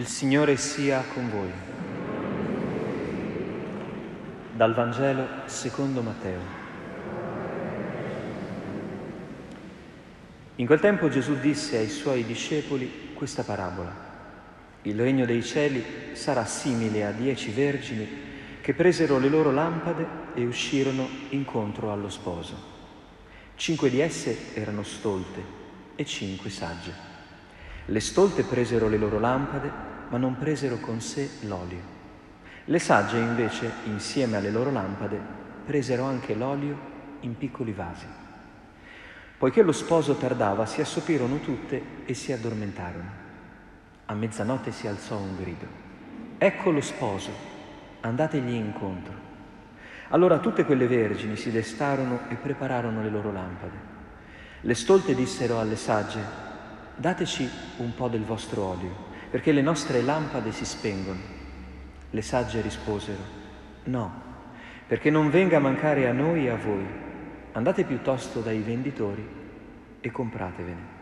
Il Signore sia con voi. Dal Vangelo secondo Matteo. In quel tempo Gesù disse ai suoi discepoli questa parabola. Il regno dei cieli sarà simile a dieci vergini che presero le loro lampade e uscirono incontro allo sposo. Cinque di esse erano stolte e cinque sagge. Le stolte presero le loro lampade, ma non presero con sé l'olio. Le sagge invece, insieme alle loro lampade, presero anche l'olio in piccoli vasi. Poiché lo sposo tardava, si assopirono tutte e si addormentarono. A mezzanotte si alzò un grido. Ecco lo sposo, andategli incontro. Allora tutte quelle vergini si destarono e prepararono le loro lampade. Le stolte dissero alle sagge, dateci un po' del vostro olio, perché le nostre lampade si spengono. Le sagge risposero, no, perché non venga a mancare a noi e a voi. Andate piuttosto dai venditori e compratevene.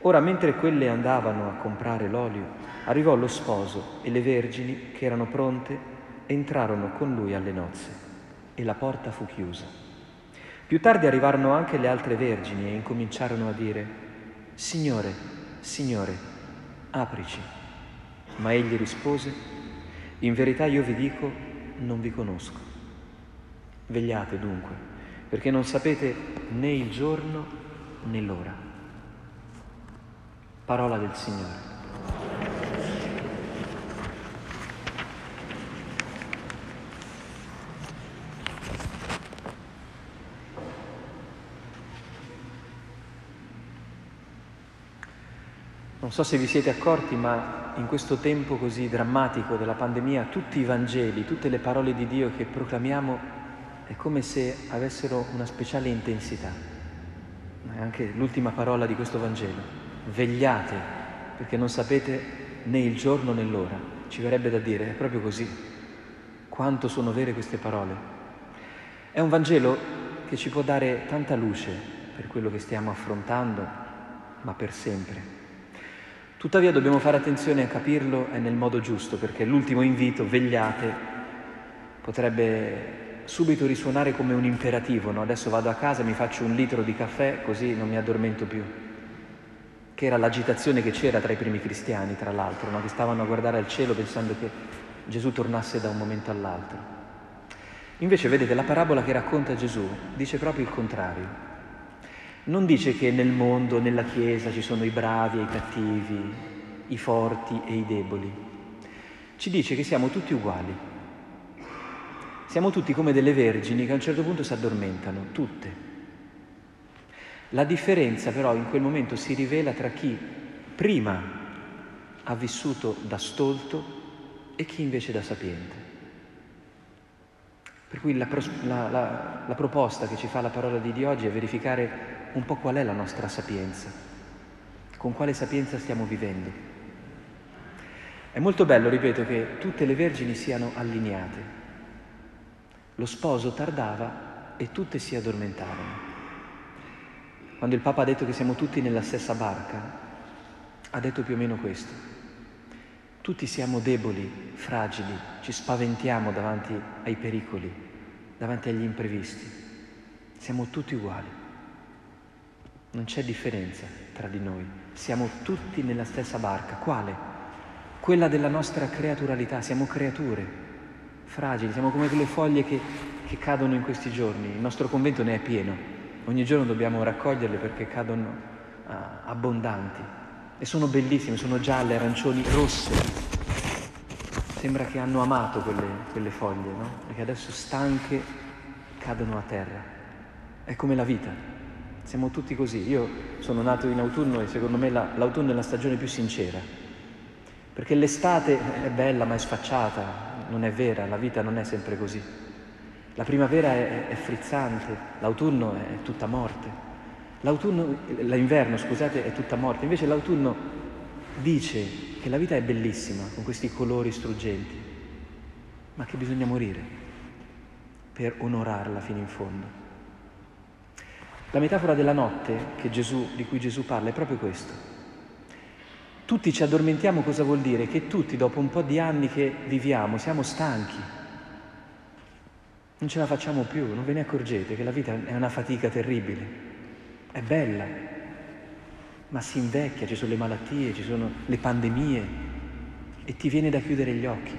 Ora, mentre quelle andavano a comprare l'olio, arrivò lo sposo e le vergini che erano pronte entrarono con lui alle nozze e la porta fu chiusa. Più tardi arrivarono anche le altre vergini e incominciarono a dire, Signore, Signore, aprici. Ma egli rispose, in verità io vi dico, non vi conosco. Vegliate dunque, perché non sapete né il giorno né l'ora. Parola del Signore. Non so se vi siete accorti, ma in questo tempo così drammatico della pandemia, tutti i Vangeli, tutte le parole di Dio che proclamiamo è come se avessero una speciale intensità. È anche l'ultima parola di questo Vangelo. Vegliate, perché non sapete né il giorno né l'ora. Ci verrebbe da dire, è proprio così. Quanto sono vere queste parole. È un Vangelo che ci può dare tanta luce per quello che stiamo affrontando, ma per sempre. Tuttavia dobbiamo fare attenzione a capirlo e nel modo giusto, perché l'ultimo invito, vegliate, potrebbe subito risuonare come un imperativo, no? adesso vado a casa, mi faccio un litro di caffè, così non mi addormento più. Che era l'agitazione che c'era tra i primi cristiani, tra l'altro, no? che stavano a guardare al cielo pensando che Gesù tornasse da un momento all'altro. Invece, vedete, la parabola che racconta Gesù dice proprio il contrario non dice che nel mondo, nella Chiesa ci sono i bravi e i cattivi, i forti e i deboli. Ci dice che siamo tutti uguali. Siamo tutti come delle vergini che a un certo punto si addormentano, tutte. La differenza però in quel momento si rivela tra chi prima ha vissuto da stolto e chi invece da sapiente. Per cui la, la, la, la proposta che ci fa la parola di Dio oggi è verificare un po' qual è la nostra sapienza, con quale sapienza stiamo vivendo. È molto bello, ripeto, che tutte le vergini siano allineate. Lo sposo tardava e tutte si addormentavano. Quando il Papa ha detto che siamo tutti nella stessa barca, ha detto più o meno questo. Tutti siamo deboli, fragili, ci spaventiamo davanti ai pericoli, davanti agli imprevisti. Siamo tutti uguali. Non c'è differenza tra di noi, siamo tutti nella stessa barca. Quale? Quella della nostra creaturalità, siamo creature fragili, siamo come quelle foglie che, che cadono in questi giorni. Il nostro convento ne è pieno, ogni giorno dobbiamo raccoglierle perché cadono uh, abbondanti e sono bellissime, sono gialle, arancioni, rosse. Sembra che hanno amato quelle, quelle foglie, no? E che adesso stanche cadono a terra. È come la vita. Siamo tutti così. Io sono nato in autunno e secondo me la, l'autunno è la stagione più sincera. Perché l'estate è bella ma è sfacciata, non è vera, la vita non è sempre così. La primavera è, è frizzante, l'autunno è tutta morte. L'autunno, l'inverno, scusate, è tutta morte. Invece l'autunno dice che la vita è bellissima, con questi colori struggenti, ma che bisogna morire per onorarla fino in fondo. La metafora della notte Gesù, di cui Gesù parla è proprio questo. Tutti ci addormentiamo cosa vuol dire? Che tutti dopo un po' di anni che viviamo siamo stanchi, non ce la facciamo più, non ve ne accorgete che la vita è una fatica terribile, è bella, ma si invecchia, ci sono le malattie, ci sono le pandemie e ti viene da chiudere gli occhi,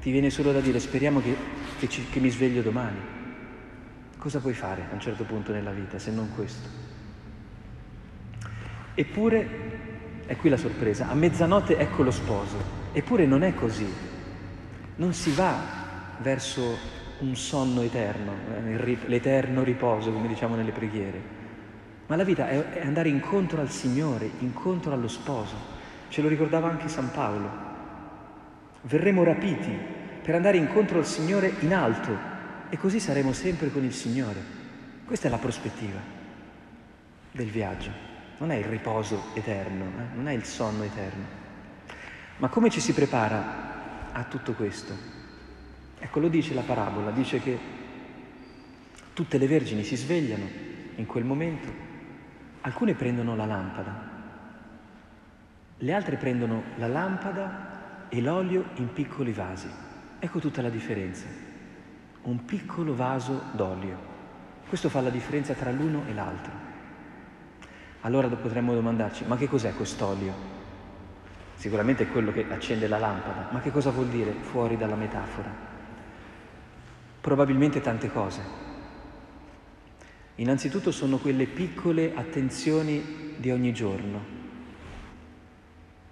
ti viene solo da dire speriamo che, che, ci, che mi sveglio domani. Cosa puoi fare a un certo punto nella vita se non questo? Eppure è qui la sorpresa, a mezzanotte ecco lo sposo, eppure non è così, non si va verso un sonno eterno, eh, l'eterno riposo, come diciamo nelle preghiere, ma la vita è andare incontro al Signore, incontro allo sposo, ce lo ricordava anche San Paolo, verremo rapiti per andare incontro al Signore in alto e così saremo sempre con il Signore. Questa è la prospettiva del viaggio non è il riposo eterno, eh? non è il sonno eterno. Ma come ci si prepara a tutto questo? Ecco, lo dice la parabola, dice che tutte le vergini si svegliano in quel momento, alcune prendono la lampada, le altre prendono la lampada e l'olio in piccoli vasi. Ecco tutta la differenza. Un piccolo vaso d'olio. Questo fa la differenza tra l'uno e l'altro. Allora potremmo domandarci, ma che cos'è quest'olio? Sicuramente è quello che accende la lampada, ma che cosa vuol dire fuori dalla metafora? Probabilmente tante cose. Innanzitutto sono quelle piccole attenzioni di ogni giorno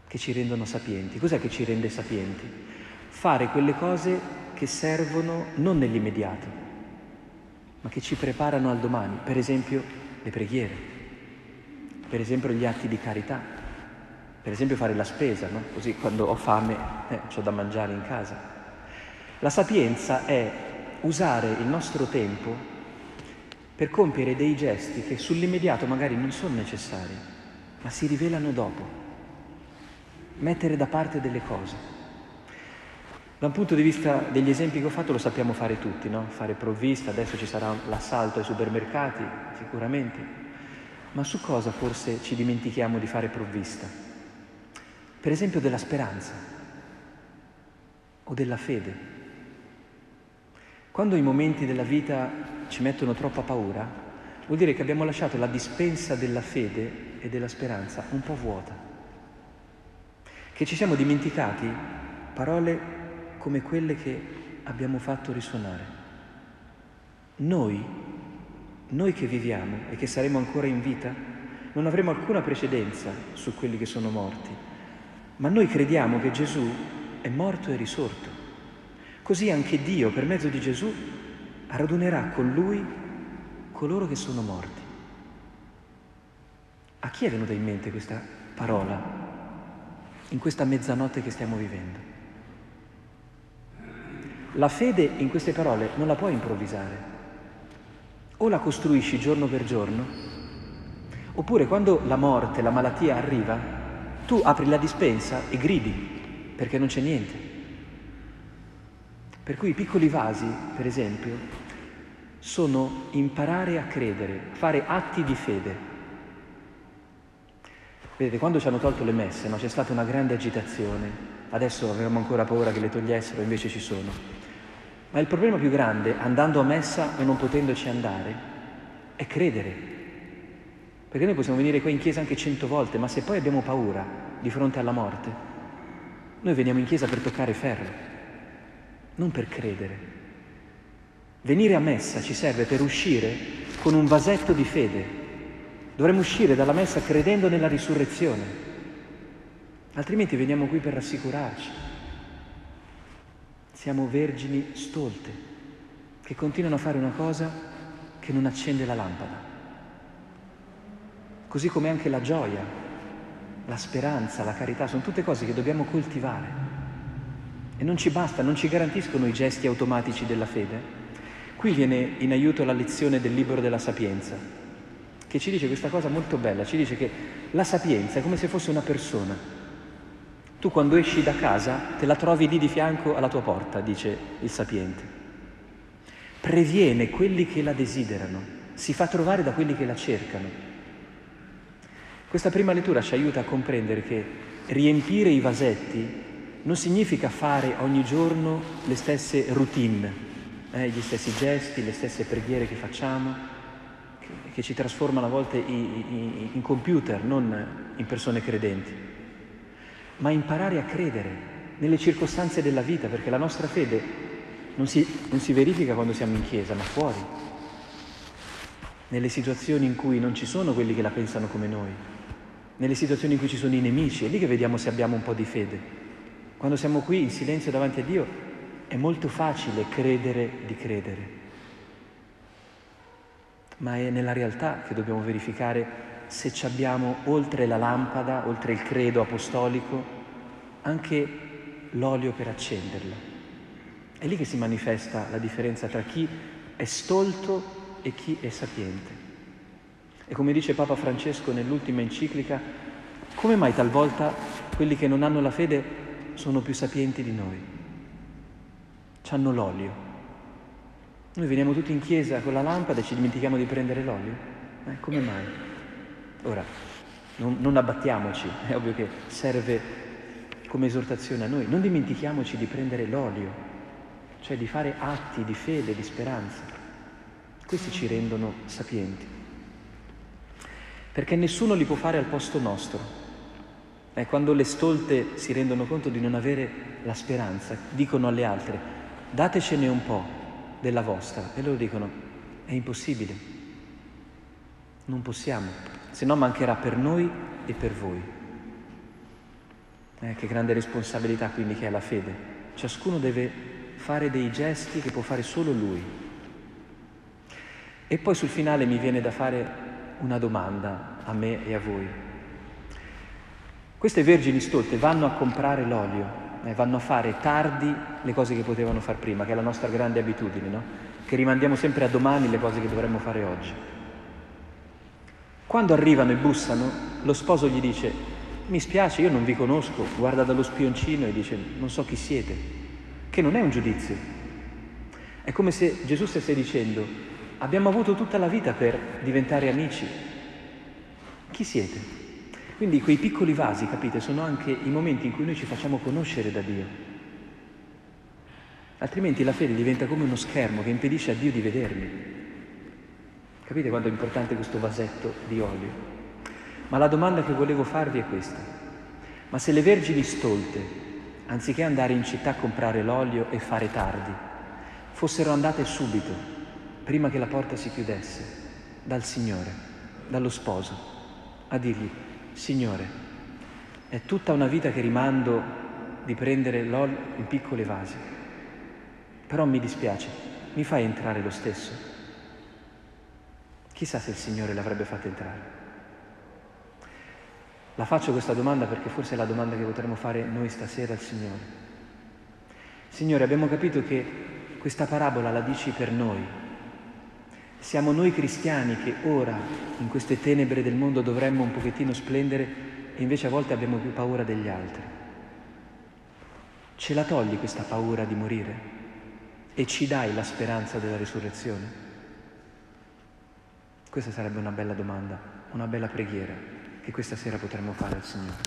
che ci rendono sapienti. Cos'è che ci rende sapienti? Fare quelle cose che servono non nell'immediato, ma che ci preparano al domani, per esempio le preghiere per esempio gli atti di carità, per esempio fare la spesa, no? così quando ho fame eh, ho da mangiare in casa. La sapienza è usare il nostro tempo per compiere dei gesti che sull'immediato magari non sono necessari, ma si rivelano dopo. Mettere da parte delle cose. Da un punto di vista degli esempi che ho fatto lo sappiamo fare tutti, no? Fare provvista, adesso ci sarà l'assalto ai supermercati, sicuramente. Ma su cosa forse ci dimentichiamo di fare provvista? Per esempio della speranza o della fede. Quando i momenti della vita ci mettono troppa paura, vuol dire che abbiamo lasciato la dispensa della fede e della speranza un po' vuota. Che ci siamo dimenticati parole come quelle che abbiamo fatto risuonare. Noi noi che viviamo e che saremo ancora in vita non avremo alcuna precedenza su quelli che sono morti, ma noi crediamo che Gesù è morto e risorto. Così anche Dio, per mezzo di Gesù, radunerà con Lui coloro che sono morti. A chi è venuta in mente questa parola in questa mezzanotte che stiamo vivendo? La fede in queste parole non la puoi improvvisare o la costruisci giorno per giorno, oppure quando la morte, la malattia arriva, tu apri la dispensa e gridi perché non c'è niente. Per cui i piccoli vasi, per esempio, sono imparare a credere, fare atti di fede. Vedete, quando ci hanno tolto le messe, no, c'è stata una grande agitazione. Adesso avevamo ancora paura che le togliessero, invece ci sono. Ma il problema più grande, andando a messa e non potendoci andare, è credere. Perché noi possiamo venire qua in chiesa anche cento volte, ma se poi abbiamo paura di fronte alla morte, noi veniamo in chiesa per toccare ferro, non per credere. Venire a messa ci serve per uscire con un vasetto di fede. Dovremmo uscire dalla messa credendo nella risurrezione, altrimenti veniamo qui per rassicurarci. Siamo vergini stolte che continuano a fare una cosa che non accende la lampada. Così come anche la gioia, la speranza, la carità, sono tutte cose che dobbiamo coltivare. E non ci basta, non ci garantiscono i gesti automatici della fede. Qui viene in aiuto la lezione del libro della sapienza, che ci dice questa cosa molto bella, ci dice che la sapienza è come se fosse una persona tu quando esci da casa te la trovi lì di fianco alla tua porta, dice il sapiente. Previene quelli che la desiderano, si fa trovare da quelli che la cercano. Questa prima lettura ci aiuta a comprendere che riempire i vasetti non significa fare ogni giorno le stesse routine, eh, gli stessi gesti, le stesse preghiere che facciamo, che, che ci trasformano a volte in, in, in computer, non in persone credenti, ma imparare a credere nelle circostanze della vita, perché la nostra fede non si, non si verifica quando siamo in chiesa, ma fuori, nelle situazioni in cui non ci sono quelli che la pensano come noi, nelle situazioni in cui ci sono i nemici, è lì che vediamo se abbiamo un po' di fede. Quando siamo qui in silenzio davanti a Dio è molto facile credere di credere, ma è nella realtà che dobbiamo verificare se ci abbiamo oltre la lampada, oltre il credo apostolico, anche l'olio per accenderla. È lì che si manifesta la differenza tra chi è stolto e chi è sapiente. E come dice Papa Francesco nell'ultima enciclica, come mai talvolta quelli che non hanno la fede sono più sapienti di noi? C'hanno l'olio. Noi veniamo tutti in chiesa con la lampada e ci dimentichiamo di prendere l'olio? Eh, come mai? Ora, non, non abbattiamoci, è ovvio che serve come esortazione a noi, non dimentichiamoci di prendere l'olio, cioè di fare atti di fede, di speranza. Questi ci rendono sapienti. Perché nessuno li può fare al posto nostro. E quando le stolte si rendono conto di non avere la speranza, dicono alle altre, datecene un po' della vostra, e loro dicono, è impossibile, non possiamo, se no mancherà per noi e per voi. Eh, che grande responsabilità quindi che è la fede. Ciascuno deve fare dei gesti che può fare solo lui. E poi sul finale mi viene da fare una domanda a me e a voi. Queste vergini stolte vanno a comprare l'olio, eh, vanno a fare tardi le cose che potevano fare prima, che è la nostra grande abitudine, no? Che rimandiamo sempre a domani le cose che dovremmo fare oggi. Quando arrivano e bussano, lo sposo gli dice, mi spiace, io non vi conosco, guarda dallo spioncino e dice, non so chi siete, che non è un giudizio. È come se Gesù stesse dicendo, Abbiamo avuto tutta la vita per diventare amici. Chi siete? Quindi quei piccoli vasi, capite, sono anche i momenti in cui noi ci facciamo conoscere da Dio. Altrimenti la fede diventa come uno schermo che impedisce a Dio di vedermi. Capite quanto è importante questo vasetto di olio? Ma la domanda che volevo farvi è questa. Ma se le vergini stolte, anziché andare in città a comprare l'olio e fare tardi, fossero andate subito prima che la porta si chiudesse, dal Signore, dallo sposo, a dirgli, Signore, è tutta una vita che rimando di prendere l'olio in piccole vasi, però mi dispiace, mi fai entrare lo stesso? Chissà se il Signore l'avrebbe fatto entrare. La faccio questa domanda perché forse è la domanda che potremmo fare noi stasera al Signore. Signore, abbiamo capito che questa parabola la dici per noi, siamo noi cristiani che ora, in queste tenebre del mondo, dovremmo un pochettino splendere e invece a volte abbiamo più paura degli altri. Ce la togli questa paura di morire e ci dai la speranza della risurrezione? Questa sarebbe una bella domanda, una bella preghiera che questa sera potremmo fare al Signore.